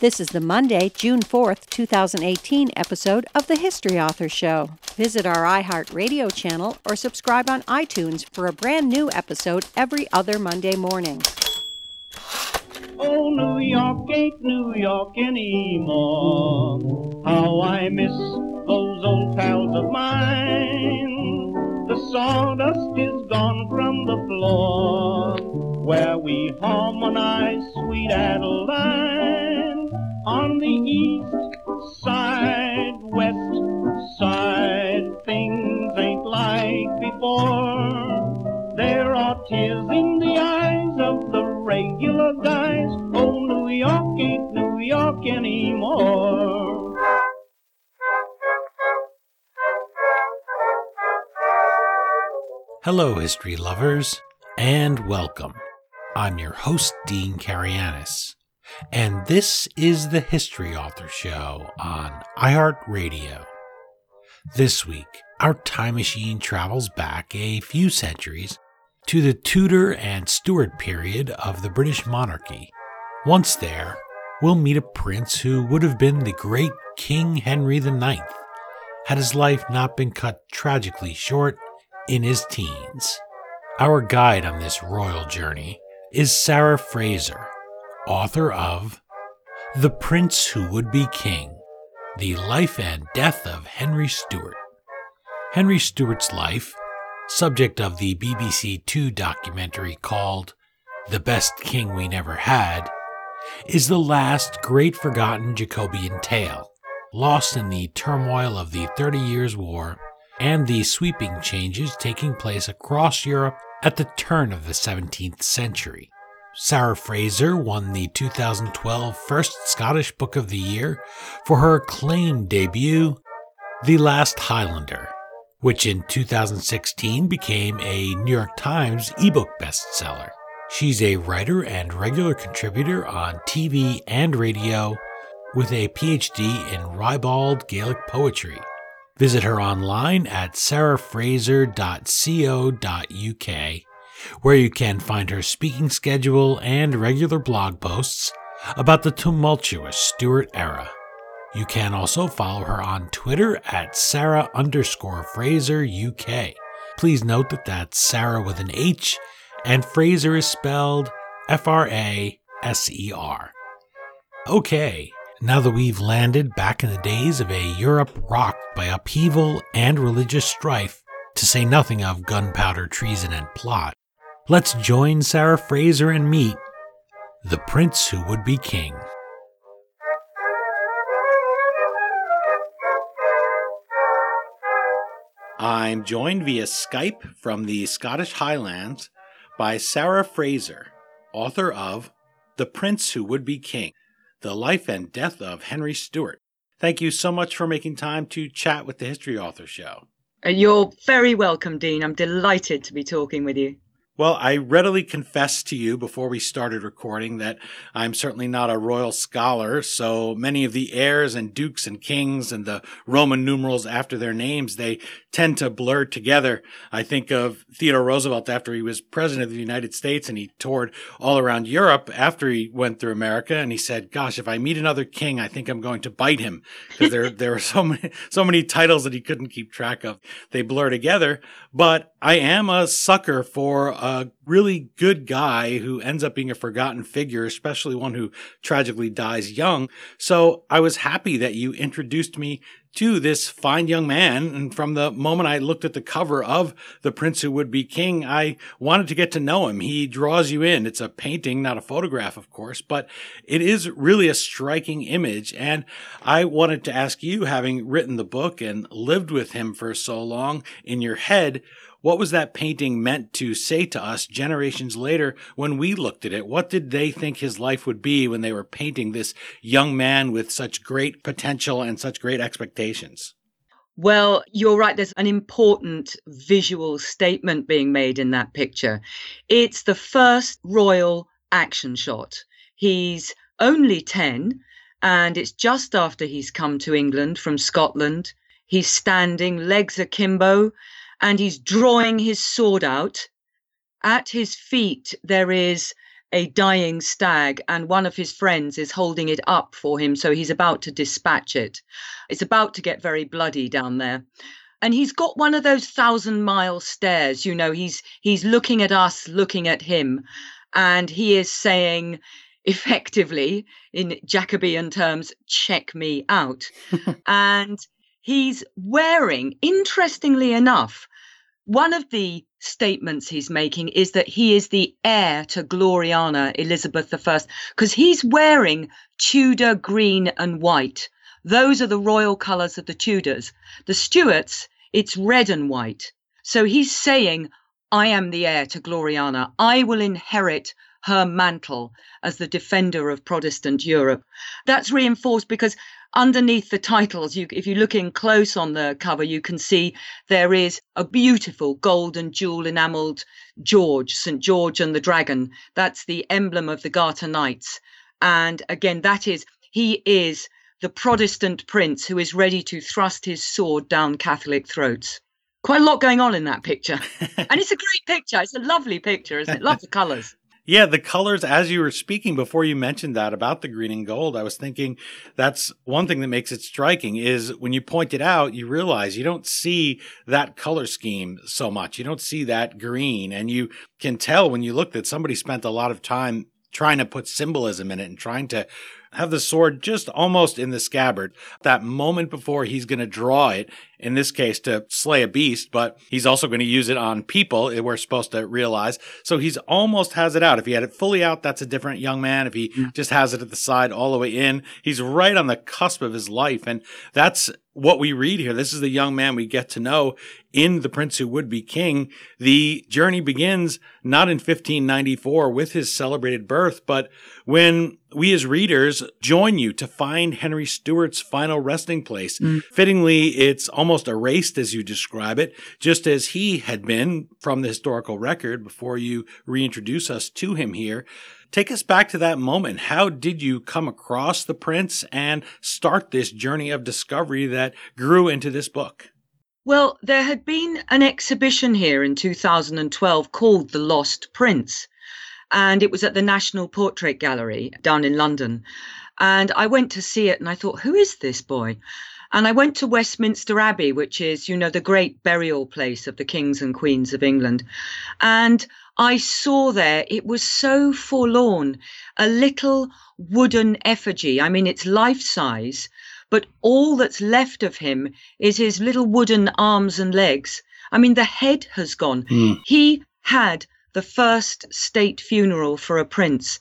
This is the Monday, June 4th, 2018 episode of the History Author Show. Visit our iHeartRadio channel or subscribe on iTunes for a brand new episode every other Monday morning. Oh, New York ain't New York anymore. How I miss those old pals of mine. The sawdust is gone from the floor where we harmonize sweet Adeline on the east side, west side, things ain't like before. There are tears in the eyes of the regular guys. Oh, New York ain't New York anymore. Hello, history lovers, and welcome. I'm your host, Dean Karayanis and this is the History Author Show on iHeartRadio. This week, our time machine travels back a few centuries to the Tudor and Stuart period of the British monarchy. Once there, we'll meet a prince who would have been the great King Henry IX had his life not been cut tragically short in his teens. Our guide on this royal journey is Sarah Fraser author of The Prince Who Would Be King The Life and Death of Henry Stuart. Henry Stuart's life, subject of the BBC Two documentary called The Best King We Never Had, is the last great forgotten Jacobean tale, lost in the turmoil of the Thirty Years' War and the sweeping changes taking place across Europe at the turn of the 17th century. Sarah Fraser won the 2012 First Scottish Book of the Year for her acclaimed debut, The Last Highlander, which in 2016 became a New York Times ebook bestseller. She's a writer and regular contributor on TV and radio with a PhD in ribald Gaelic poetry. Visit her online at sarahfraser.co.uk where you can find her speaking schedule and regular blog posts about the tumultuous Stuart era. You can also follow her on Twitter at Sarah underscore Fraser UK. Please note that that's Sarah with an H and Fraser is spelled F R A S E R. Okay, now that we've landed back in the days of a Europe rocked by upheaval and religious strife, to say nothing of gunpowder treason and plot, Let's join Sarah Fraser and meet the prince who would be king. I'm joined via Skype from the Scottish Highlands by Sarah Fraser, author of The Prince Who Would Be King The Life and Death of Henry Stuart. Thank you so much for making time to chat with the History Author Show. Uh, you're very welcome, Dean. I'm delighted to be talking with you. Well, I readily confess to you before we started recording that I'm certainly not a royal scholar, so many of the heirs and dukes and kings and the Roman numerals after their names, they tend to blur together. I think of Theodore Roosevelt after he was president of the United States and he toured all around Europe after he went through America and he said, gosh, if I meet another king, I think I'm going to bite him because there, there were so many, so many titles that he couldn't keep track of. They blur together, but I am a sucker for a really good guy who ends up being a forgotten figure, especially one who tragically dies young. So I was happy that you introduced me to this fine young man. And from the moment I looked at the cover of The Prince Who Would Be King, I wanted to get to know him. He draws you in. It's a painting, not a photograph, of course, but it is really a striking image. And I wanted to ask you, having written the book and lived with him for so long in your head, what was that painting meant to say to us generations later when we looked at it? What did they think his life would be when they were painting this young man with such great potential and such great expectations? Well, you're right. There's an important visual statement being made in that picture. It's the first royal action shot. He's only 10, and it's just after he's come to England from Scotland. He's standing, legs akimbo, and he's drawing his sword out. At his feet, there is a dying stag, and one of his friends is holding it up for him, so he's about to dispatch it. It's about to get very bloody down there. And he's got one of those thousand mile stares, you know, he's he's looking at us, looking at him, and he is saying, effectively, in Jacobean terms, check me out. and he's wearing, interestingly enough, one of the statements he's making is that he is the heir to Gloriana Elizabeth I, because he's wearing Tudor green and white. Those are the royal colours of the Tudors. The Stuarts, it's red and white. So he's saying, I am the heir to Gloriana. I will inherit her mantle as the defender of Protestant Europe. That's reinforced because underneath the titles, you, if you look in close on the cover, you can see there is a beautiful gold and jewel enameled George, St. George and the Dragon. That's the emblem of the Garter Knights. And again, that is, he is the Protestant prince who is ready to thrust his sword down Catholic throats. Quite a lot going on in that picture. and it's a great picture. It's a lovely picture, isn't it? Love the colours. Yeah, the colors, as you were speaking before you mentioned that about the green and gold, I was thinking that's one thing that makes it striking is when you point it out, you realize you don't see that color scheme so much. You don't see that green. And you can tell when you look that somebody spent a lot of time trying to put symbolism in it and trying to have the sword just almost in the scabbard. That moment before he's going to draw it, in this case to slay a beast, but he's also going to use it on people, eh, we're supposed to realize. So he's almost has it out. If he had it fully out, that's a different young man. If he yeah. just has it at the side all the way in, he's right on the cusp of his life. And that's what we read here. This is the young man we get to know in The Prince Who Would Be King. The journey begins not in 1594 with his celebrated birth, but when we as readers join you to find Henry Stuart's final resting place. Mm. Fittingly, it's almost erased as you describe it, just as he had been from the historical record before you reintroduce us to him here. Take us back to that moment. How did you come across the prince and start this journey of discovery that grew into this book? Well, there had been an exhibition here in 2012 called The Lost Prince, and it was at the National Portrait Gallery down in London. And I went to see it and I thought, who is this boy? And I went to Westminster Abbey, which is, you know, the great burial place of the kings and queens of England. And I saw there, it was so forlorn, a little wooden effigy. I mean, it's life size, but all that's left of him is his little wooden arms and legs. I mean, the head has gone. Mm. He had the first state funeral for a prince.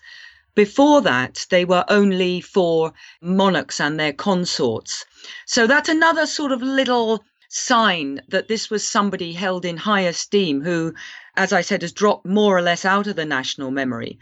Before that, they were only for monarchs and their consorts. So that's another sort of little sign that this was somebody held in high esteem who, as I said, has dropped more or less out of the national memory.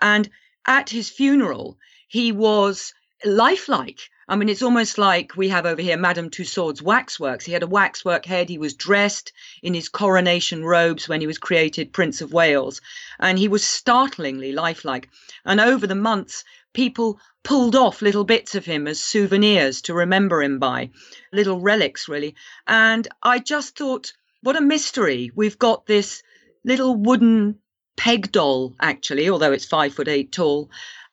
And at his funeral, he was lifelike. I mean, it's almost like we have over here Madame Tussaud's waxworks. He had a waxwork head. He was dressed in his coronation robes when he was created Prince of Wales, and he was startlingly lifelike. And over the months, people pulled off little bits of him as souvenirs to remember him by, little relics, really. And I just thought, what a mystery. We've got this little wooden peg doll, actually, although it's five foot eight tall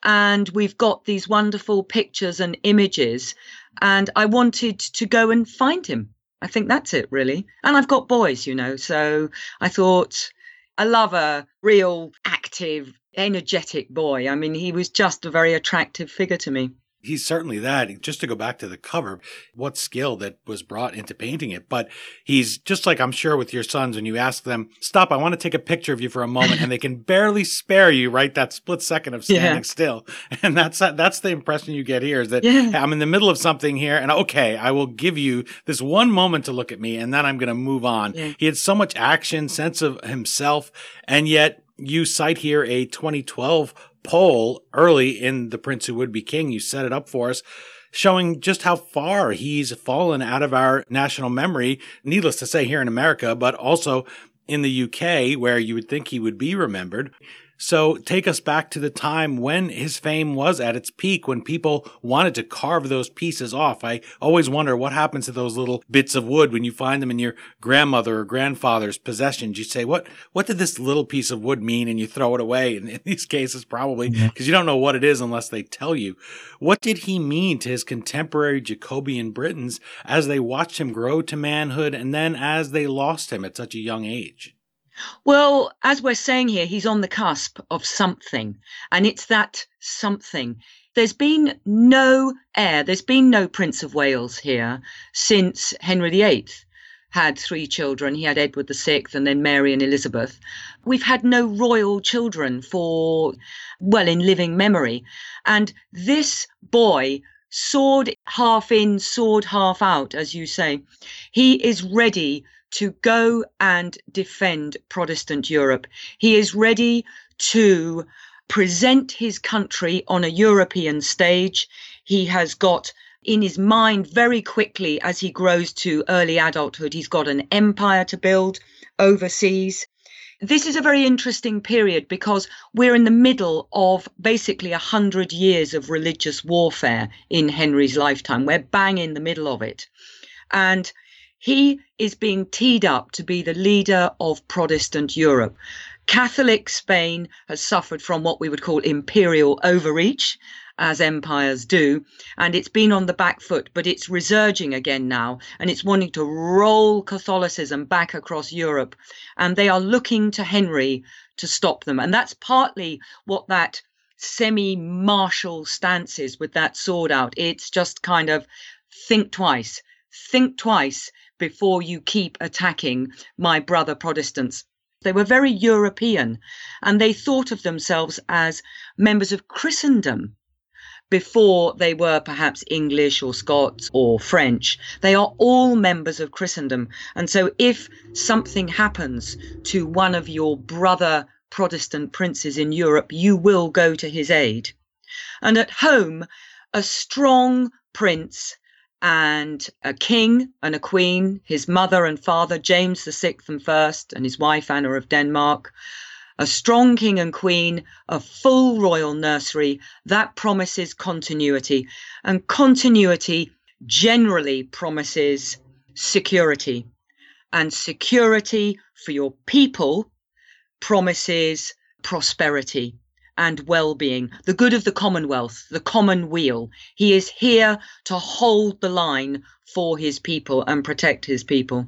and we've got these wonderful pictures and images. And I wanted to go and find him. I think that's it, really. And I've got boys, you know, so I thought I love a real active, energetic boy. I mean, he was just a very attractive figure to me he's certainly that. Just to go back to the cover, what skill that was brought into painting it. But he's just like I'm sure with your sons when you ask them, stop, I want to take a picture of you for a moment, and they can barely spare you right that split second of standing yeah. still. And that's that's the impression you get here is that yeah. I'm in the middle of something here, and okay, I will give you this one moment to look at me, and then I'm going to move on. Yeah. He had so much action, sense of himself, and yet you cite here a 2012 poll early in The Prince Who Would Be King. You set it up for us, showing just how far he's fallen out of our national memory, needless to say, here in America, but also in the UK, where you would think he would be remembered. So take us back to the time when his fame was at its peak, when people wanted to carve those pieces off. I always wonder what happens to those little bits of wood when you find them in your grandmother or grandfather's possessions. You say, what, what did this little piece of wood mean? And you throw it away. And in these cases, probably because mm-hmm. you don't know what it is unless they tell you. What did he mean to his contemporary Jacobean Britons as they watched him grow to manhood and then as they lost him at such a young age? Well, as we're saying here, he's on the cusp of something, and it's that something. There's been no heir, there's been no Prince of Wales here since Henry VIII had three children. He had Edward VI and then Mary and Elizabeth. We've had no royal children for, well, in living memory. And this boy, sword half in, sword half out, as you say, he is ready to go and defend Protestant Europe. He is ready to present his country on a European stage. He has got in his mind very quickly as he grows to early adulthood, he's got an empire to build overseas. This is a very interesting period because we're in the middle of basically a hundred years of religious warfare in Henry's lifetime. We're bang in the middle of it. And he is being teed up to be the leader of Protestant Europe. Catholic Spain has suffered from what we would call imperial overreach, as empires do, and it's been on the back foot, but it's resurging again now, and it's wanting to roll Catholicism back across Europe. And they are looking to Henry to stop them. And that's partly what that semi martial stance is with that sword out. It's just kind of think twice, think twice before you keep attacking my brother Protestants. They were very European and they thought of themselves as members of Christendom before they were perhaps English or Scots or French. They are all members of Christendom. And so if something happens to one of your brother Protestant princes in Europe, you will go to his aid. And at home, a strong prince and a king and a queen, his mother and father, James the Sixth and First, and his wife Anna of Denmark, a strong king and queen, a full royal nursery, that promises continuity. And continuity generally promises security. And security for your people promises prosperity and well being, the good of the Commonwealth, the common weal. He is here to hold the line for his people and protect his people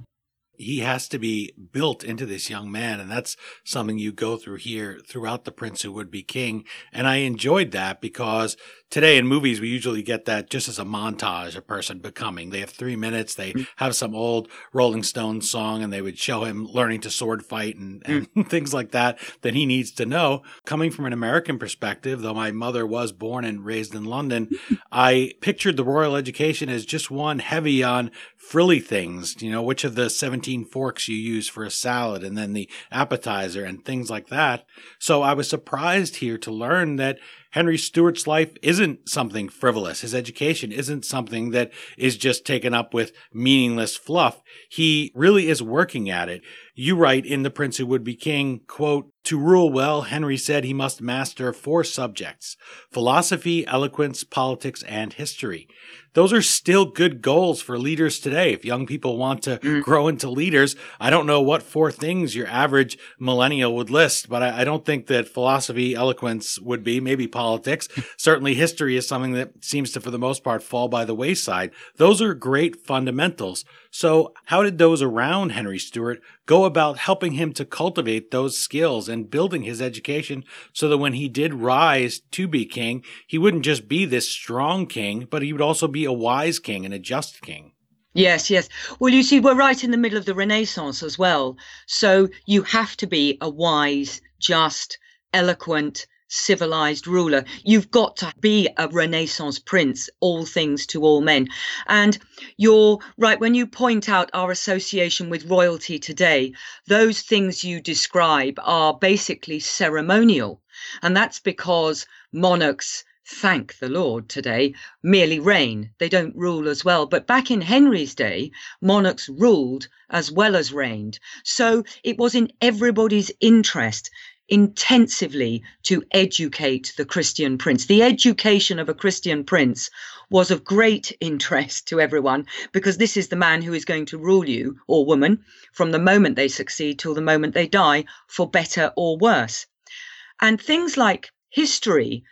he has to be built into this young man. And that's something you go through here throughout The Prince Who Would Be King. And I enjoyed that because today in movies, we usually get that just as a montage, a person becoming. They have three minutes, they mm. have some old Rolling Stones song, and they would show him learning to sword fight and, and mm. things like that that he needs to know. Coming from an American perspective, though my mother was born and raised in London, I pictured the royal education as just one heavy on frilly things, you know, which of the 17 forks you use for a salad and then the appetizer and things like that. So I was surprised here to learn that Henry Stuart's life isn't something frivolous. His education isn't something that is just taken up with meaningless fluff. He really is working at it. You write in The Prince Who Would Be King, quote, to rule well, Henry said he must master four subjects philosophy, eloquence, politics, and history those are still good goals for leaders today. If young people want to mm. grow into leaders, I don't know what four things your average millennial would list, but I, I don't think that philosophy, eloquence would be, maybe politics. Certainly history is something that seems to, for the most part, fall by the wayside. Those are great fundamentals. So how did those around Henry Stuart go about helping him to cultivate those skills and building his education so that when he did rise to be king, he wouldn't just be this strong king, but he would also be a wise king and a just king? Yes, yes. Well, you see, we're right in the middle of the Renaissance as well. So you have to be a wise, just, eloquent, civilized ruler. You've got to be a Renaissance prince, all things to all men. And you're right when you point out our association with royalty today, those things you describe are basically ceremonial. And that's because monarchs thank the Lord today, merely reign. They don't rule as well. But back in Henry's day, monarchs ruled as well as reigned. So it was in everybody's interest intensively to educate the Christian prince. The education of a Christian prince was of great interest to everyone because this is the man who is going to rule you or woman from the moment they succeed till the moment they die, for better or worse. And things like history,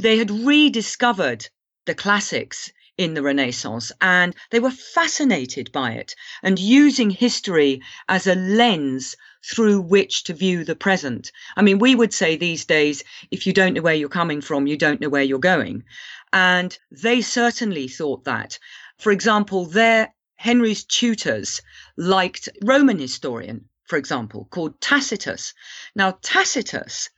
they had rediscovered the classics in the Renaissance and they were fascinated by it and using history as a lens through which to view the present. I mean, we would say these days, if you don't know where you're coming from, you don't know where you're going. And they certainly thought that. For example, their Henry's tutors liked Roman historian, for example, called Tacitus. Now, Tacitus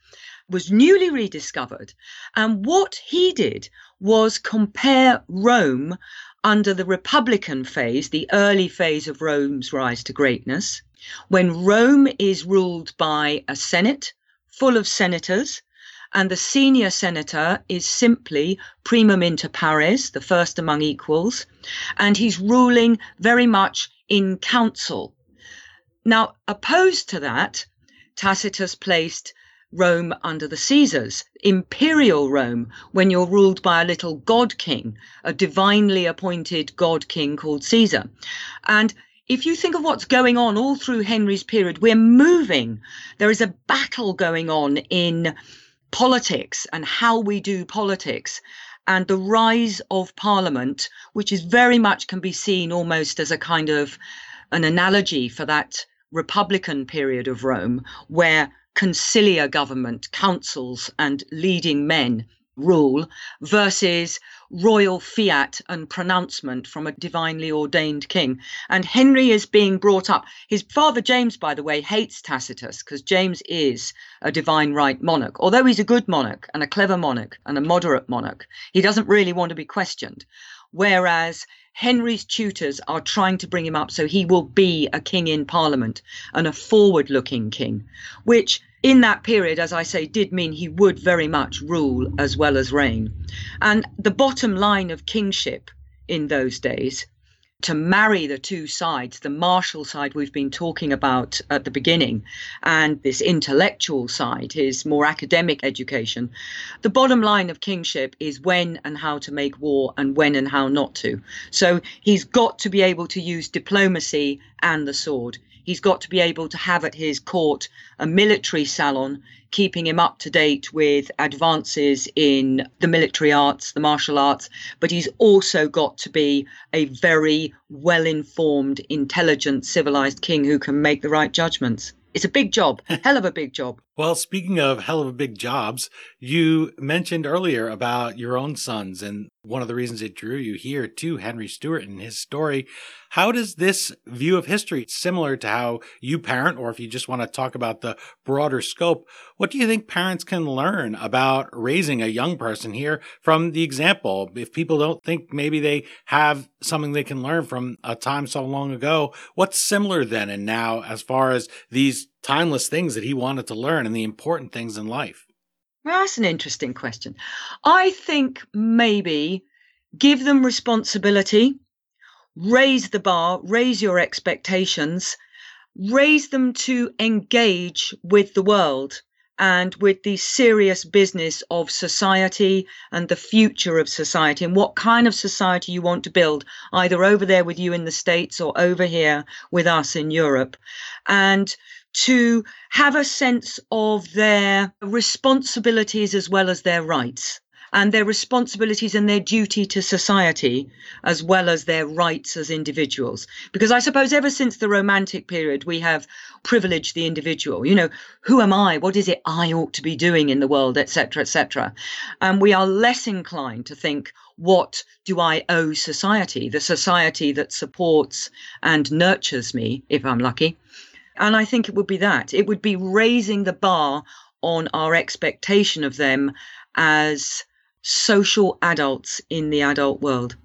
was newly rediscovered, and what he did was compare Rome under the Republican phase, the early phase of Rome's rise to greatness, when Rome is ruled by a Senate full of senators, and the senior senator is simply primum inter pares, the first among equals, and he's ruling very much in council. Now, opposed to that, Tacitus placed Rome under the Caesars, imperial Rome, when you're ruled by a little god king, a divinely appointed god king called Caesar. And if you think of what's going on all through Henry's period, we're moving. There is a battle going on in politics and how we do politics and the rise of parliament which is very much can be seen almost as a kind of an analogy for that republican period of rome where conciliar government councils and leading men rule versus royal fiat and pronouncement from a divinely ordained king. And Henry is being brought up. His father, James, by the way, hates Tacitus because James is a divine right monarch. Although he's a good monarch and a clever monarch and a moderate monarch, he doesn't really want to be questioned. Whereas Henry's tutors are trying to bring him up so he will be a king in parliament and a forward looking king, which in that period, as I say, did mean he would very much rule as well as reign. And the bottom line of kingship in those days, to marry the two sides, the martial side we've been talking about at the beginning, and this intellectual side, his more academic education, the bottom line of kingship is when and how to make war and when and how not to. So he's got to be able to use diplomacy and the sword. He's got to be able to have at his court a military salon, keeping him up to date with advances in the military arts, the martial arts, but he's also got to be a very well informed, intelligent, civilized king who can make the right judgments. It's a big job, hell of a big job. Well, speaking of hell of a big jobs, you mentioned earlier about your own sons and one of the reasons it drew you here to Henry Stuart and his story. How does this view of history, similar to how you parent, or if you just want to talk about the broader scope, what do you think parents can learn about raising a young person here from the example? If people don't think maybe they have something they can learn from a time so long ago, what's similar then and now as far as these timeless things that he wanted to learn and the important things in life? Well, that's an interesting question. I think maybe give them responsibility, raise the bar, raise your expectations, raise them to engage with the world and with the serious business of society and the future of society and what kind of society you want to build, either over there with you in the States or over here with us in Europe. And to have a sense of their responsibilities as well as their rights and their responsibilities and their duty to society as well as their rights as individuals. Because i suppose ever since the romantic period we have privileged the individual. You know who am i? What is it i ought to be doing in the world? Etc etc and we are less inclined to think what do i owe society? The society that supports and nurtures me if i'm lucky and I think it would be that. It would be raising the bar on our expectation of them as social adults in the adult world.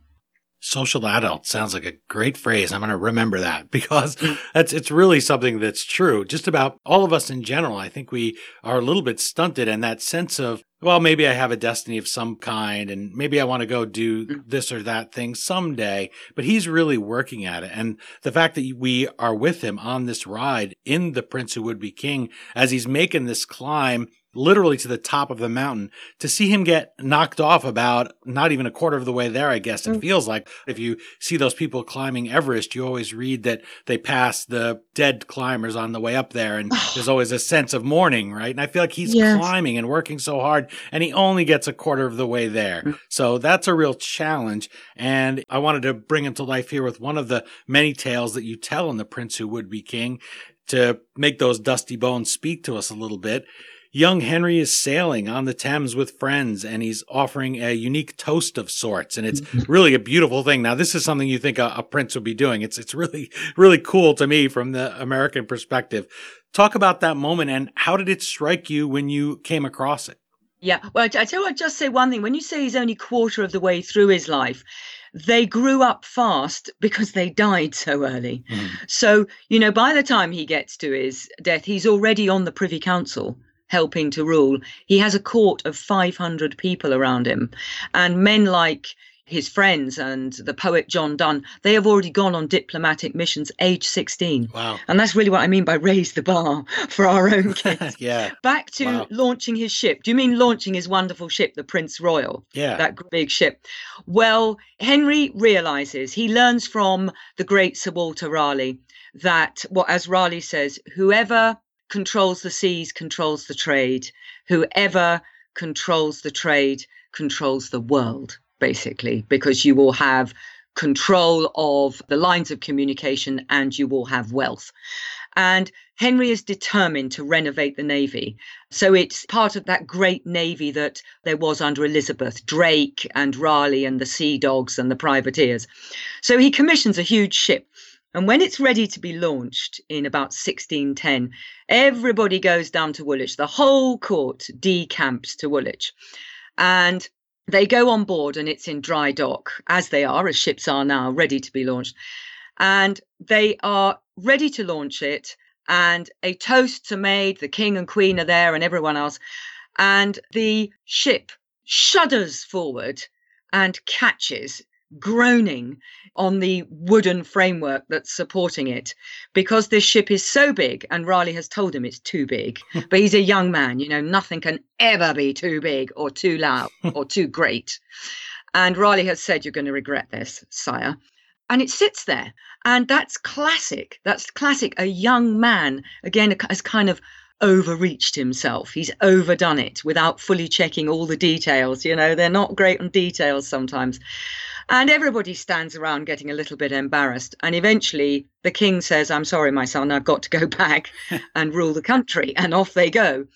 Social adult sounds like a great phrase. I'm going to remember that because that's it's really something that's true. Just about all of us in general, I think we are a little bit stunted and that sense of well, maybe I have a destiny of some kind and maybe I want to go do Mm. this or that thing someday. But he's really working at it. And the fact that we are with him on this ride in The Prince Who Would Be King as he's making this climb literally to the top of the mountain to see him get knocked off about not even a quarter of the way there, I guess it mm. feels like. If you see those people climbing Everest, you always read that they pass the dead climbers on the way up there. And there's always a sense of mourning, right? And I feel like he's Yes. climbing and working so hard and he only gets a quarter of the way there. Mm. So that's a real challenge. And I wanted to bring him to life here with one of the many tales that you tell in The Prince Who Would Be King to make those dusty bones speak to us a little bit. Young Henry is sailing on the Thames with friends and he's offering a unique toast of sorts. And it's really a beautiful thing. Now, this is something you think a, a prince would be doing. It's, it's really, really cool to me from the American perspective. Talk about that moment and how did it strike you when you came across it? Yeah. Well, I I tell you what, just say one thing. When you say he's only quarter of the way through his life, they grew up fast because they died so early. Mhm. So, you know, by the time he gets to his death, he's already on the Privy Council helping to rule. He has a court of 500 people around him. And men like his friends and the poet John Donne, they have already gone on diplomatic missions age 16. Wow. And that's really what I mean by raise the bar for our own kids. yeah. Back to Wow. launching his ship. Do you mean launching his wonderful ship, the Prince Royal? Yeah. That big ship. Well, Henry realizes, he learns from the great Sir Walter Raleigh that, what as Raleigh says, whoever controls the seas controls the trade, whoever controls the trade controls the world, basically, because you will have control of the lines of communication and you will have wealth. And Henry is determined to renovate the navy. So it's part of that great navy that there was under Elizabeth, Drake and Raleigh and the Sea Dogs and the privateers. So he commissions a huge ship. And when it's ready to be launched in about 1610, everybody goes down to Woolwich. The whole court decamps to Woolwich. And they go on board and it's in dry dock, as they are, as ships are now, ready to be launched. And they are ready to launch it. And a toasts made. The king and queen are there and everyone else. And the ship shudders forward and catches, groaning on the wooden framework that's supporting it because this ship is so big and Raleigh has told him it's too big. but he's a young man, you know, nothing can ever be too big or too loud or too great. And Raleigh has said, You're going to regret this, sire. And it sits there. And that's classic. That's classic. A young man, again, has kind of overreached himself. He's overdone it without fully checking all the details. You know, they're not great on details sometimes. And everybody stands around getting a little bit embarrassed. And eventually the king says, I'm sorry, my son, I've got to go back and rule the country. And off they go.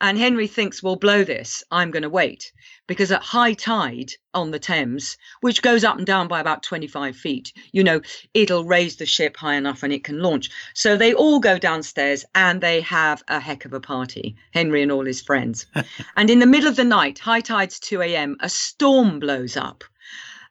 And Henry thinks, well, blow this. I'm going to wait. Because at high tide on the Thames, which goes up and down by about 25 feet, you know, it'll raise the ship high enough and it can launch. So they all go downstairs and they have a heck of a party, Henry and all his friends. and in the middle of the night, high tide's 2 a.m., a storm blows up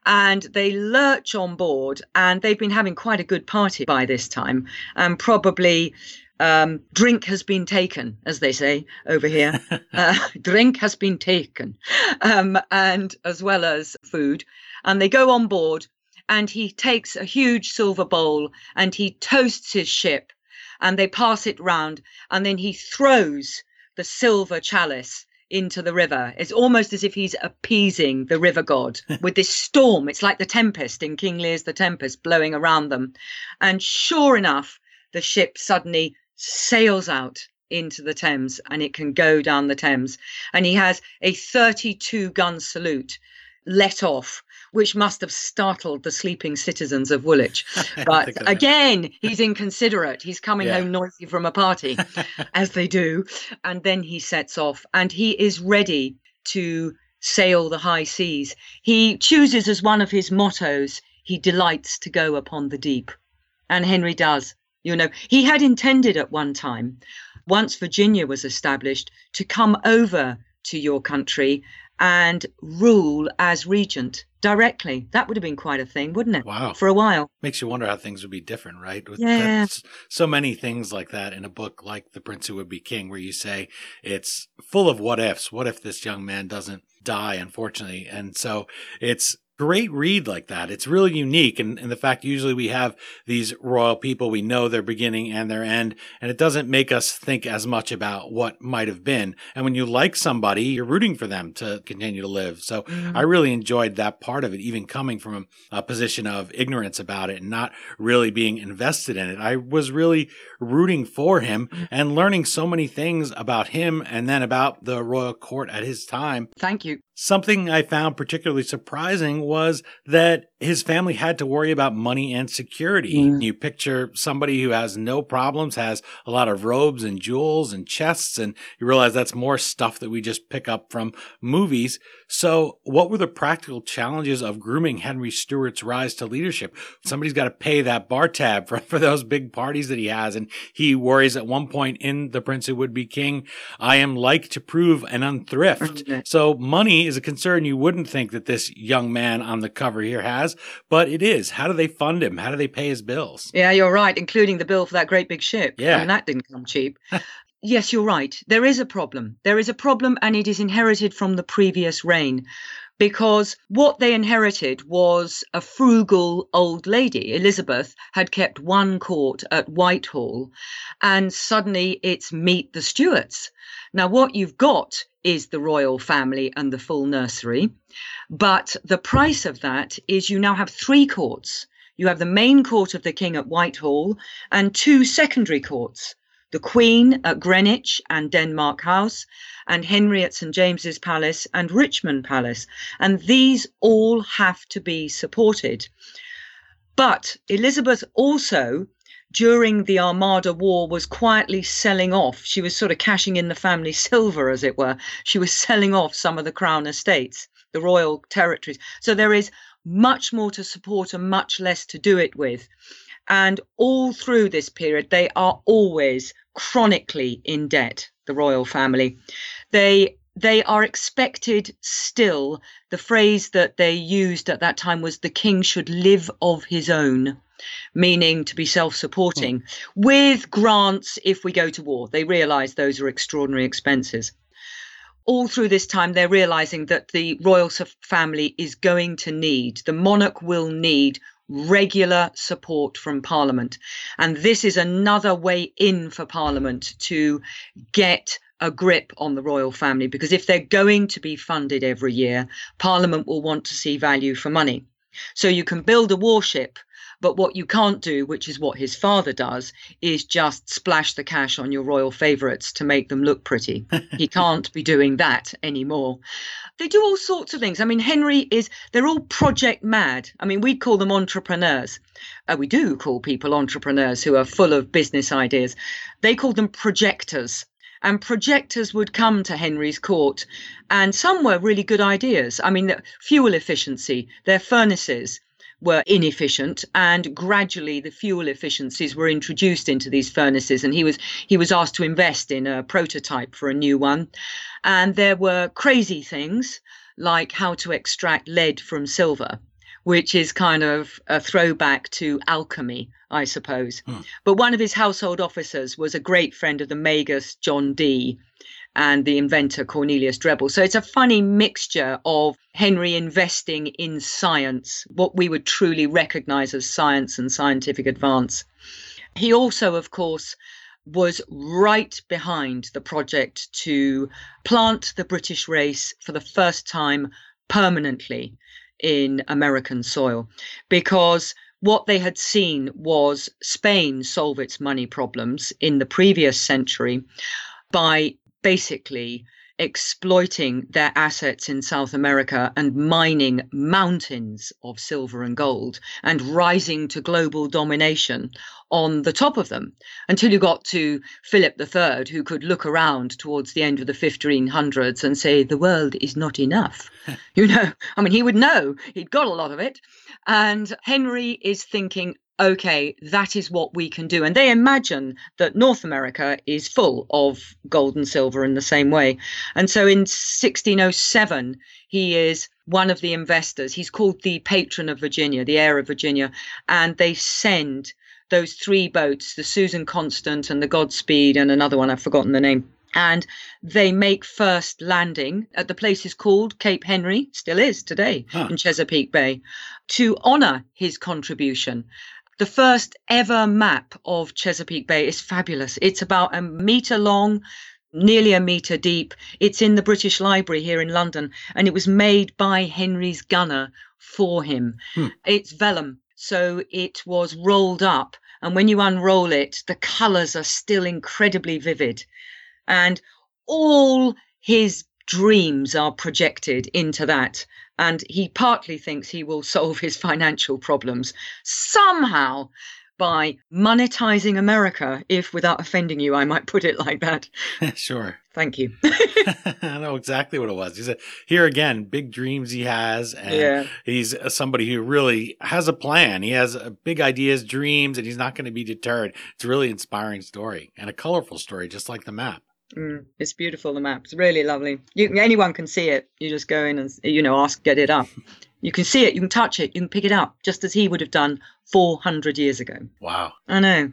and they lurch on board and they've been having quite a good party by this time. And probably um, drink has been taken as they say over here. Uh, drink has been taken um, and as well as food. And they go on board and he takes a huge silver bowl and he toasts his ship and they pass it round and then he throws the silver chalice into the river. It's almost as if he's appeasing the river god with this storm. It's like the tempest in King Lear's The Tempest blowing around them. And sure enough, the ship suddenly sails out into the Thames and it can go down the Thames. And he has a 32 gun salute let off, which must have startled the sleeping citizens of Woolwich. But think of that. again, he's inconsiderate. He's coming Yeah. home noisy from a party, as they do. And then he sets off and he is ready to sail the high seas. He chooses as one of his mottos, he delights to go upon the deep. And Henry does. You know, he had intended at one time, once Virginia was established, to come over to your country and rule as regent directly. That would have been quite a thing, wouldn't it? Wow. For a while. Makes you wonder how things would be different, right? With Yeah. so many things like that in a book like The Prince Who Would Be King, where you say it's full of what ifs. What if this young man doesn't die, unfortunately? And so it's great read like that. It's really unique. And, and the fact usually we have these royal people, we know their beginning and their end, and it doesn't make us think as much about what might have been. And when you like somebody, you're rooting for them to continue to live. So Mm. I really enjoyed that part of it, even coming from a position of ignorance about it and not really being invested in it. I was really rooting for him and learning so many things about him and then about the royal court at his time. Thank you. Something I found particularly surprising was that his family had to worry about money and security. Mm. You picture somebody who has no problems, has a lot of robes and jewels and chests, and you realize that's more stuff that we just pick up from movies. So, what were the practical challenges of grooming Henry Stuart's rise to leadership? Somebody's got to pay that bar tab for, for those big parties that he has. And he worries at one point in The Prince Who Would Be King, I am like to prove an unthrift. Okay. So, money is a concern you wouldn't think that this young man on the cover here has, but it is. How do they fund him? How do they pay his bills? Yeah, you're right, including the bill for that great big ship. Yeah. I mean, that didn't come cheap. yes, you're right. There is a problem. There is a problem, and it is inherited from the previous reign. Because what they inherited was a frugal old lady. Elizabeth had kept one court at Whitehall, and suddenly it's meet the Stuarts. Now, what you've got is the royal family and the full nursery, but the price of that is you now have three courts. You have the main court of the king at Whitehall and two secondary courts the Queen at Greenwich and Denmark House, and Henry at St James's Palace and Richmond Palace. And these all have to be supported. But Elizabeth also, during the Armada War, was quietly selling off. She was sort of cashing in the family silver, as it were. She was selling off some of the crown estates, the royal territories. So there is much more to support and much less to do it with. And all through this period, they are always chronically in debt, the royal family. They they are expected still. The phrase that they used at that time was the king should live of his own meaning to be self-supporting. Hmm. With grants if we go to war they realize those are extraordinary expenses. All through this time they're realizing that the royal family is going to need the monarch will need regular support from parliament. And this is another way in for parliament to get a grip on the royal family because if they're going to be funded every year parliament will want to see value for money. So you can build a warship but what you can't do which is what his father does is just splash the cash on your royal favorites to make them look pretty. He can't be doing that anymore they do all sorts of things. I mean, Henry is, they're all project mad. I mean, we call them entrepreneurs. Uh, we do call people entrepreneurs who are full of business ideas. They call them projectors. And projectors would come to Henry's court, and some were really good ideas. I mean, fuel efficiency, their furnaces were inefficient and gradually the fuel efficiencies were introduced into these furnaces and he was he was asked to invest in a prototype for a new one. And there were crazy things like how to extract lead from silver which is kind of a throwback to alchemy i suppose. Hmm. but one of his household officers was a great friend of the magus john dee and the inventor Cornelius Drebbel. So it's a funny mixture of Henry investing in science, what we would truly recognize as science and scientific advance. He also, of course, was right behind the project to plant the British race for the first time permanently in American soil because what they had seen was Spain solve its money problems in the previous century by basically exploiting their assets in South America and mining mountains of silver and gold and rising to global domination on the top of them until you got to Philip III, who could look around towards the end of the 1500s and say, the world is not enough. you know, I mean, he would know, he'd got a lot of it. And Henry is thinking, okay, that is what we can do. And they imagine that North America is full of gold and silver in the same way. And so in 1607, he is one of the investors. He's called the patron of Virginia, the heir of Virginia. And they send those three boats, the Susan Constant and the Godspeed, and another one, I've forgotten the name. And they make first landing at the place is called Cape Henry, still is today Huh. in Chesapeake Bay, to honor his contribution. The first ever map of Chesapeake Bay is fabulous. It's about a meter long, nearly a meter deep. It's in the British Library here in London, and it was made by Henry's gunner for him. Hmm. It's vellum, so it was rolled up, and when you unroll it, the colours are still incredibly vivid. And all his dreams are projected into that. And he partly thinks he will solve his financial problems somehow by monetizing America, if without offending you, I might put it like that. sure. Thank you. I know exactly what it was. He's a, here again, big dreams he has, and yeah. he's somebody who really has a plan. He has uh, big ideas, dreams, and he's not going to be deterred. It's a really inspiring story and a colorful story, just like the map. Mm, it's beautiful. The map. It's really lovely. You, anyone can see it. You just go in and you know ask, get it up. You can see it. You can touch it. You can pick it up, just as he would have done 400 years ago. Wow. I know.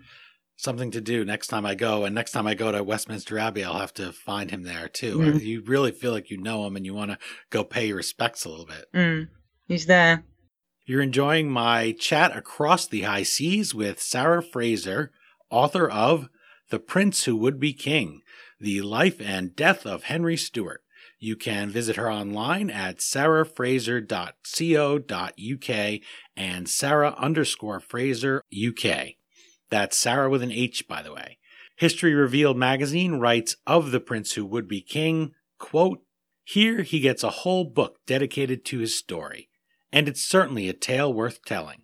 Something to do next time I go, and next time I go to Westminster Abbey, I'll have to find him there too. Mhm. You really feel like you know him, and you want to go pay your respects a little bit. Mm, he's there. You're enjoying my chat across the high seas with Sarah Fraser, author of The Prince Who Would Be King The Life and Death of Henry Stuart. You can visit her online at sarahfraser.co.uk and Sarah underscore Fraser UK. That's Sarah with an H, by the way. History Revealed magazine writes of the prince who would be king, quote, Here he gets a whole book dedicated to his story and it's certainly a tale worth telling.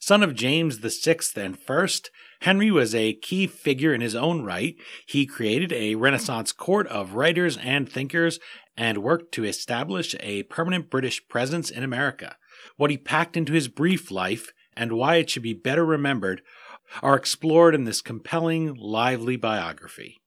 Son of James VI and First, Henry was a key figure in his own right. He created a Renaissance court of writers and thinkers and worked to establish a permanent British presence in America. What he packed into his brief life and why it should be better remembered are explored in this compelling, lively biography.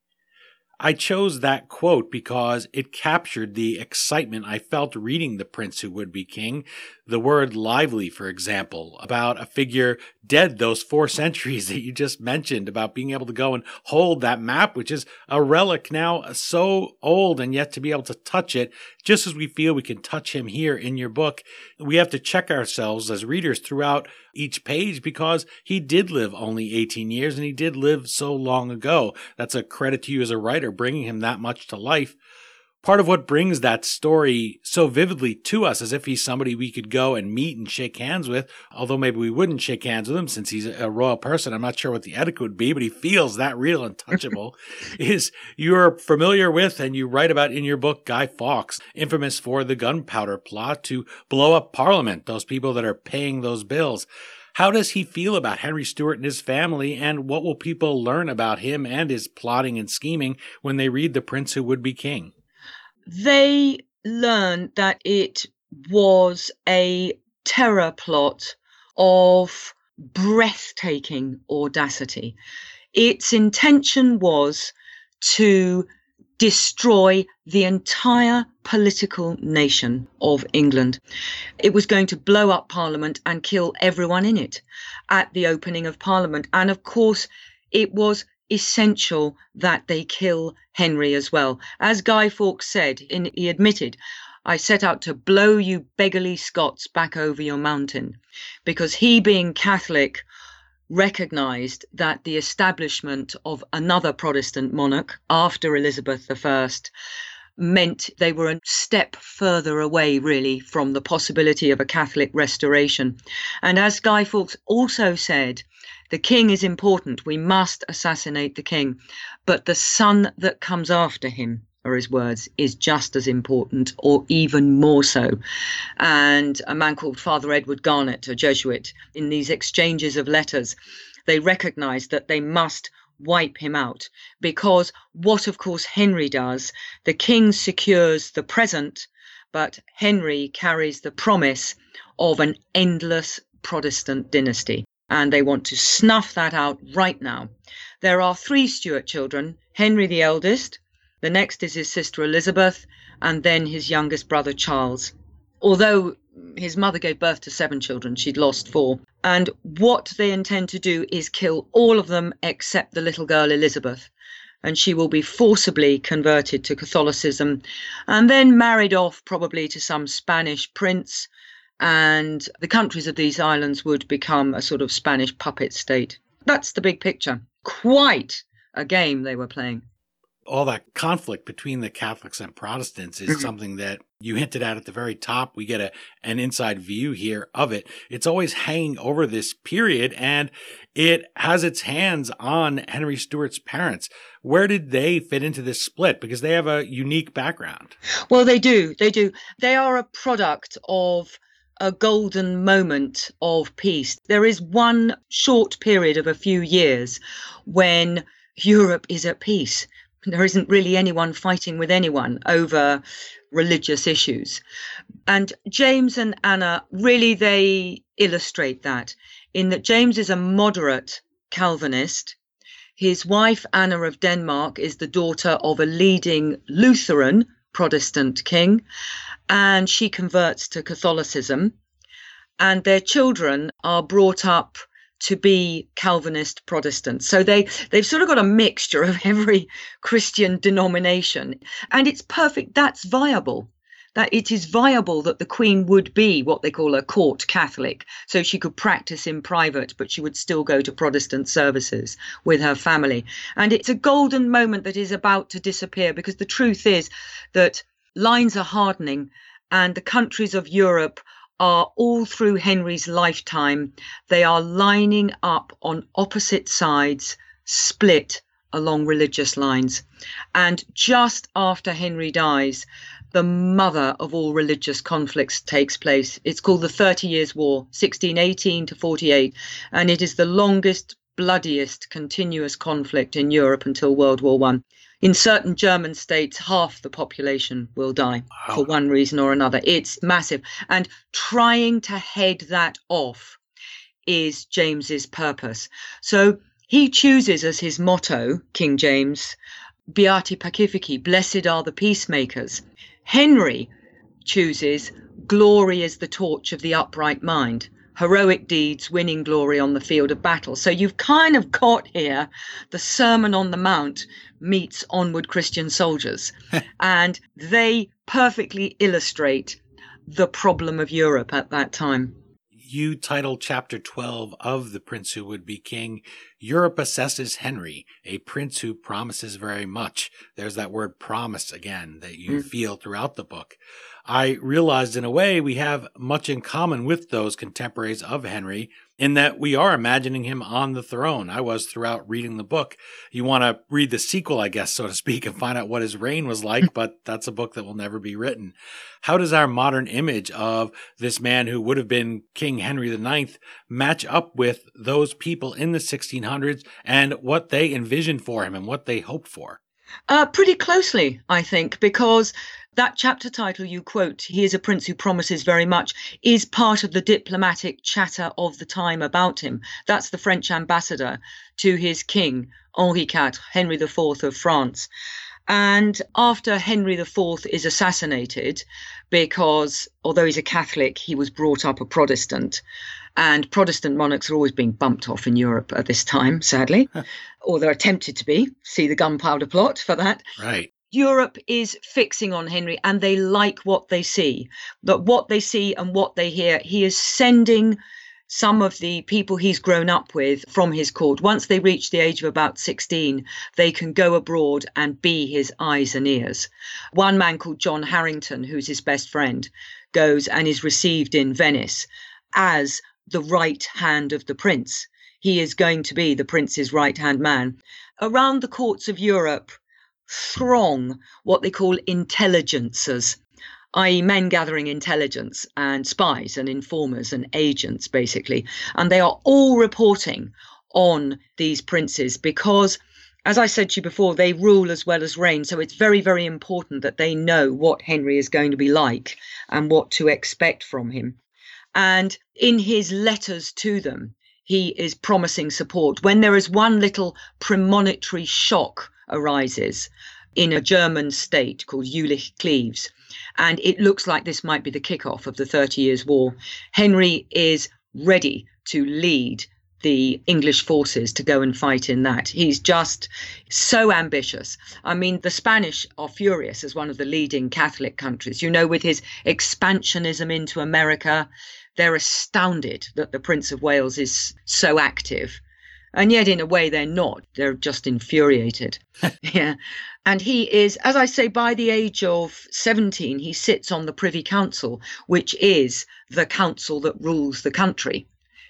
I chose that quote because it captured the excitement I felt reading The Prince Who Would Be King. The word lively, for example, about a figure dead those four centuries that you just mentioned, about being able to go and hold that map, which is a relic now so old, and yet to be able to touch it, just as we feel we can touch him here in your book. We have to check ourselves as readers throughout each page because he did live only 18 years and he did live so long ago. That's a credit to you as a writer, bringing him that much to life. Part of what brings that story so vividly to us as if he's somebody we could go and meet and shake hands with, although maybe we wouldn't shake hands with him since he's a royal person. I'm not sure what the etiquette would be, but he feels that real and touchable. is you're familiar with and you write about in your book Guy Fawkes, infamous for the gunpowder plot to blow up Parliament, those people that are paying those bills. How does he feel about Henry Stuart and his family, and what will people learn about him and his plotting and scheming when they read The Prince Who Would Be King? They learned that it was a terror plot of breathtaking audacity. Its intention was to destroy the entire political nation of England. It was going to blow up Parliament and kill everyone in it at the opening of Parliament. And of course, it was essential that they kill Henry as well. As Guy Fawkes said, in, he admitted, I set out to blow you beggarly Scots back over your mountain because he, being Catholic, recognized that the establishment of another Protestant monarch after Elizabeth I meant they were a step further away, really, from the possibility of a Catholic restoration. And as Guy Fawkes also said, the king is important. We must assassinate the king. But the son that comes after him, are his words, is just as important or even more so. And a man called Father Edward Garnet, a Jesuit, in these exchanges of letters, they recognized that they must wipe him out because what, of course, Henry does, the king secures the present, but Henry carries the promise of an endless Protestant dynasty. And they want to snuff that out right now. There are three Stuart children Henry the eldest, the next is his sister Elizabeth, and then his youngest brother Charles. Although his mother gave birth to seven children, she'd lost four. And what they intend to do is kill all of them except the little girl Elizabeth. And she will be forcibly converted to Catholicism and then married off probably to some Spanish prince. And the countries of these islands would become a sort of Spanish puppet state. That's the big picture. Quite a game they were playing all that conflict between the Catholics and Protestants is mm-hmm. something that you hinted at at the very top. We get a an inside view here of it. It's always hanging over this period, and it has its hands on Henry Stuart's parents. Where did they fit into this split? Because they have a unique background. Well, they do. They do. They are a product of a golden moment of peace. There is one short period of a few years when Europe is at peace there isn't really anyone fighting with anyone over religious issues. And James and Anna really they illustrate that in that James is a moderate Calvinist. His wife Anna of Denmark is the daughter of a leading Lutheran Protestant king, and she converts to Catholicism. And their children are brought up to be Calvinist Protestants. So they they've sort of got a mixture of every Christian denomination, and it's perfect. That's viable. That it is viable that the Queen would be what they call a court Catholic, so she could practice in private, but she would still go to Protestant services with her family. And it's a golden moment that is about to disappear because the truth is that lines are hardening and the countries of Europe are all through Henry's lifetime, they are lining up on opposite sides, split along religious lines. And just after Henry dies, the mother of all religious conflicts takes place. It's called the Thirty Years' War, 1618 to 48, and it is the longest, bloodiest continuous conflict in Europe until World War One in certain German states, half the population will die wow. for one reason or another. It's massive. And trying to head that off is James's purpose. So he chooses as his motto, King James, Beati Pacifici, blessed are the peacemakers. Henry chooses, glory is the torch of the upright mind heroic deeds winning glory on the field of battle. So you've kind of got here the Sermon on the Mount meets Onward Christian Soldiers. and they perfectly illustrate the problem of Europe at that time. You titled chapter 12 of The Prince Who Would Be King, Europe Assesses Henry, a prince who promises very much. There's that word promise again that you mm. feel throughout the book. I realized in a way we have much in common with those contemporaries of Henry in that we are imagining him on the throne. I was throughout reading the book. You want to read the sequel, I guess, so to speak, and find out what his reign was like, but that's a book that will never be written. How does our modern image of this man who would have been King Henry IX match up with those people in the 1600s and what they envisioned for him and what they hoped for? Uh, pretty closely, I think, because that chapter title you quote, He is a Prince Who Promises Very Much, is part of the diplomatic chatter of the time about him. That's the French ambassador to his king, Henri IV, Henry IV of France. And after Henry IV is assassinated, because although he's a Catholic, he was brought up a Protestant, and Protestant monarchs are always being bumped off in Europe at this time, sadly, or they're attempted to be. See the gunpowder plot for that. Right. Europe is fixing on Henry and they like what they see. That what they see and what they hear, he is sending some of the people he's grown up with from his court. Once they reach the age of about 16, they can go abroad and be his eyes and ears. One man called John Harington, who's his best friend, goes and is received in Venice as the right hand of the prince. He is going to be the prince's right hand man. Around the courts of Europe, throng what they call intelligencers i.e., men gathering intelligence and spies and informers and agents, basically. And they are all reporting on these princes because, as I said to you before, they rule as well as reign. So it's very, very important that they know what Henry is going to be like and what to expect from him. And in his letters to them, he is promising support. When there is one little premonitory shock arises in a German state called Jülich Cleves, and it looks like this might be the kickoff of the Thirty Years' War, Henry is ready to lead the English forces to go and fight in that. He's just so ambitious. I mean, the Spanish are furious as one of the leading Catholic countries. You know, with his expansionism into America, they're astounded that the Prince of Wales is so active. And yet, in a way, they're not. They're just infuriated. yeah. And he is, as I say, by the age of 17, he sits on the Privy Council, which is the council that rules the country.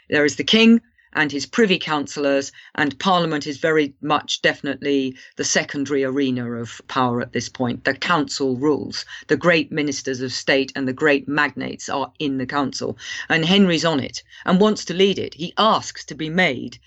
There is the king, and his privy councillors, and Parliament is very much definitely the secondary arena of power at this point. The council rules. The great ministers of state and the great magnates are in the council, and Henry's on it and wants to lead it. He asks to be made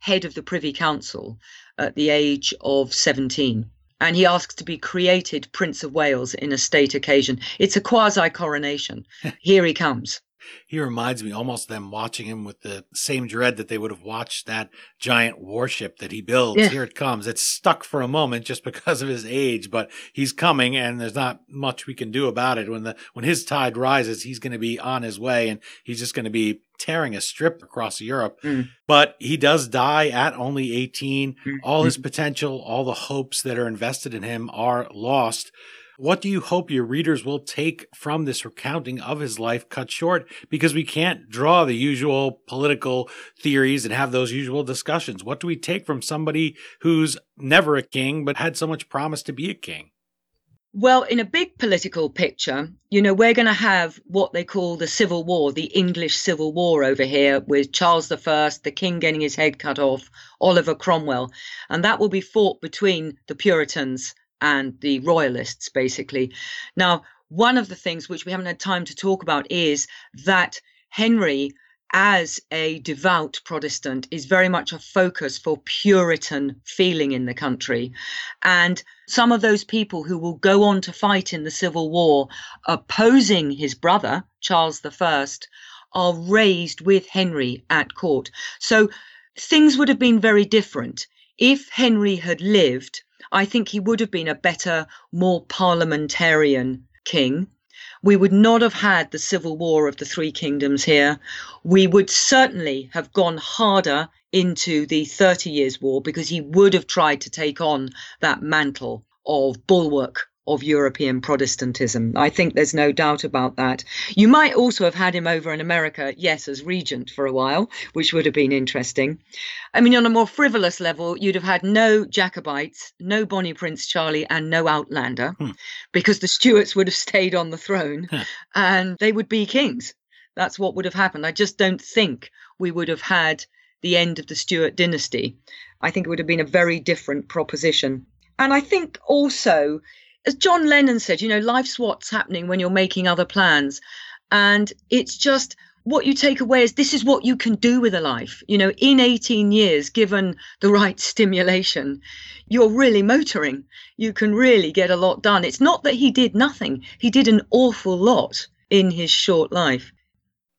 head of the Privy Council at the age of 17 and he asks to be created Prince of Wales in a state occasion. It's a quasi coronation. Here he comes he reminds me almost them watching him with the same dread that they would have watched that giant warship that he builds. Yeah. Here it comes. It's stuck for a moment just because of his age, but he's coming and there's not much we can do about it. When the when his tide rises, he's going to be on his way and he's just going to be tearing a strip across Europe. Mm. But he does die at only 18. Mm. All his potential, all the hopes that are invested in him are lost. What do you hope your readers will take from this recounting of his life cut short? Because we can't draw the usual political theories and have those usual discussions. What do we take from somebody who's never a king but had so much promise to be a king? Well, in a big political picture, you know, we're going to have what they call the Civil War, the English Civil War over here, with Charles I, the king getting his head cut off, Oliver Cromwell. And that will be fought between the Puritans and the royalists, basically. Now, one of the things which we haven't had time to talk about is that Henry, as a devout Protestant, is very much a focus for Puritan feeling in the country. And some of those people who will go on to fight in the Civil War opposing his brother, Charles I, are raised with Henry at court. So things would have been very different if Henry had lived I think he would have been a better, more parliamentarian king. We would not have had the civil war of the three kingdoms here. We would certainly have gone harder into the Thirty Years' War because he would have tried to take on that mantle of bulwark of European Protestantism. I think there's no doubt about that. You might also have had him over in America, yes, as regent for a while, which would have been interesting. I mean, on a more frivolous level, you'd have had no Jacobites, no Bonnie Prince Charlie, and no Outlander, hmm. because the Stuarts would have stayed on the throne and they would be kings. That's what would have happened. I just don't think we would have had the end of the Stuart dynasty. I think it would have been a very different proposition. And I think also as John Lennon said, you know, life's what's happening when you're making other plans. And it's just what you take away is this is what you can do with a life. You know, in 18 years, given the right stimulation, you're really motoring. You can really get a lot done. It's not that he did nothing, he did an awful lot in his short life.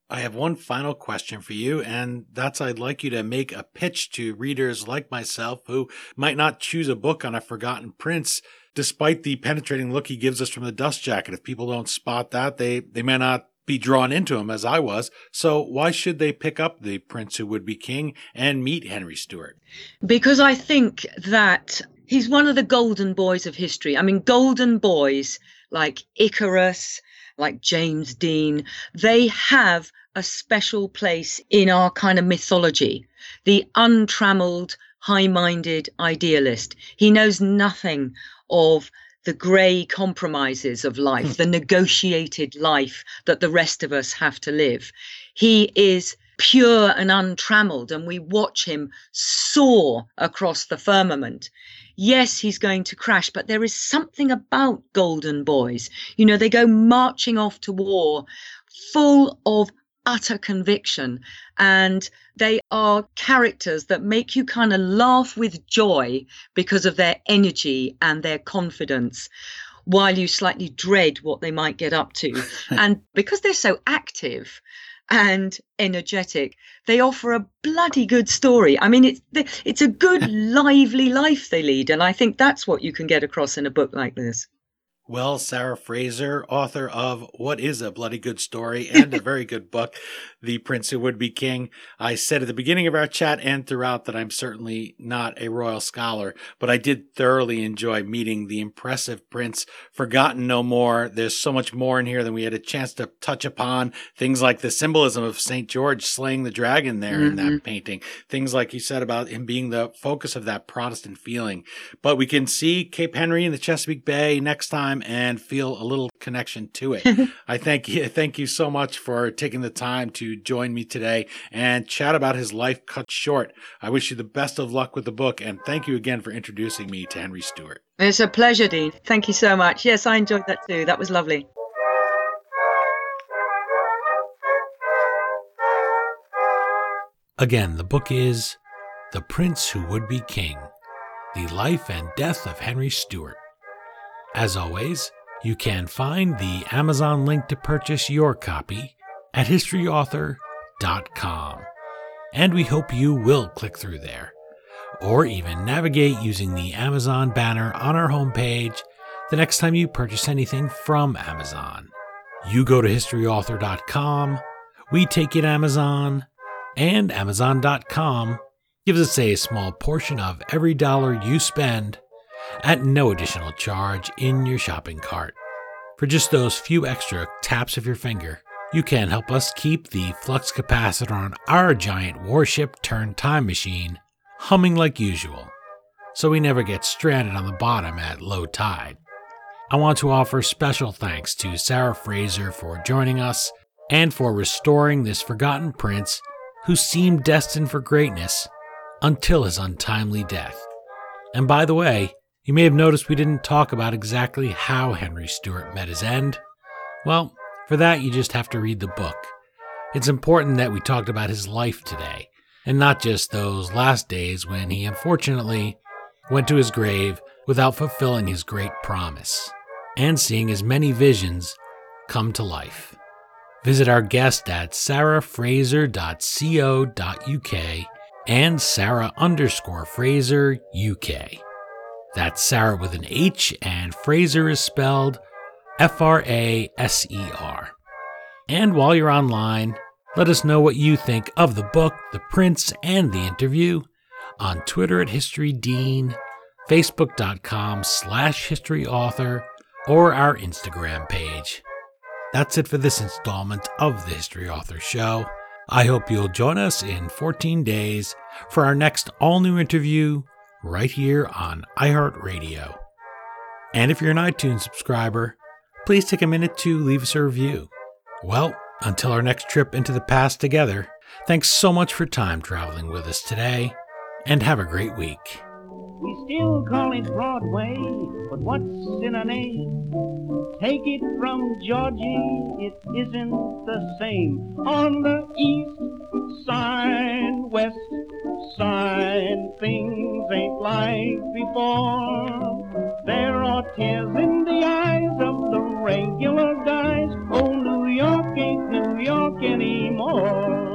I have one final question for you, and that's I'd like you to make a pitch to readers like myself who might not choose a book on a forgotten prince despite the penetrating look he gives us from the dust jacket. If people don't spot that, they, they may not be drawn into him as I was. So why should they pick up the prince who would be king and meet Henry Stuart? Because I think that he's one of the golden boys of history. I mean, golden boys like Icarus, like James Dean, they have a special place in our kind of mythology. The untrammeled, high minded idealist. He knows nothing of the grey compromises of life, hmm. the negotiated life that the rest of us have to live. He is pure and untrammeled, and we watch him soar across the firmament. Yes, he's going to crash, but there is something about golden boys. You know, they go marching off to war full of utter conviction and they are characters that make you kind of laugh with joy because of their energy and their confidence while you slightly dread what they might get up to and because they're so active and energetic. They offer a bloody good story. I mean, it's it's a good, lively life they lead, and I think that's what you can get across in a book like this. Well, Sarah Fraser, author of What is a Bloody Good Story and a very good book, The Prince Who Would Be King. I said at the beginning of our chat and throughout that I'm certainly not a royal scholar, but I did thoroughly enjoy meeting the impressive prince. Forgotten no more. There's so much more in here than we had a chance to touch upon. Things like the symbolism of St. George slaying the dragon there mm-hmm. in that mm-hmm. painting. Things like you said about him being the focus of that Protestant feeling. But we can see Cape Henry in the Chesapeake Bay next time time and feel a little connection to it. I thank you, thank you so much for taking the time to join me today and chat about his life cut short. I wish you the best of luck with the book and thank you again for introducing me to Henry Stuart. It's a pleasure, Dean. Thank you so much. Yes, I enjoyed that too. That was lovely. Again, the book is The Prince Who Would Be King The Life and Death of Henry Stuart. As always, you can find the Amazon link to purchase your copy at historyauthor.com. And we hope you will click through there, or even navigate using the Amazon banner on our homepage the next time you purchase anything from Amazon. You go to historyauthor.com, we take it Amazon, and Amazon.com gives us a small portion of every dollar you spend at no additional charge in your shopping cart. For just those few extra taps of your finger, you can help us keep the flux capacitor on our giant warship turned time machine humming like usual, so we never get stranded on the bottom at low tide. I want to offer special thanks to Sarah Fraser for joining us and for restoring this forgotten prince who seemed destined for greatness until his untimely death. And by the way, you may have noticed we didn't talk about exactly how Henry Stuart met his end. Well, for that, you just have to read the book. It's important that we talked about his life today, and not just those last days when he unfortunately went to his grave without fulfilling his great promise and seeing his many visions come to life. Visit our guest at sarahfraser.co.uk and sarah underscore fraser UK. That's Sarah with an H, and Fraser is spelled F R A S E R. And while you're online, let us know what you think of the book, the prince, and the interview on Twitter at HistoryDean, Facebook.com slash HistoryAuthor, or our Instagram page. That's it for this installment of the History Author Show. I hope you'll join us in 14 days for our next all new interview right here on iHeartRadio. And if you're an iTunes subscriber, please take a minute to leave us a review. Well, until our next trip into the past together, thanks so much for time traveling with us today, and have a great week. We still call it Broadway, but what's in a name? Take it from Georgie, it isn't the same. On the east side, west side, things ain't like before. There are tears in the eyes of the regular guys. Oh, New York ain't New York anymore.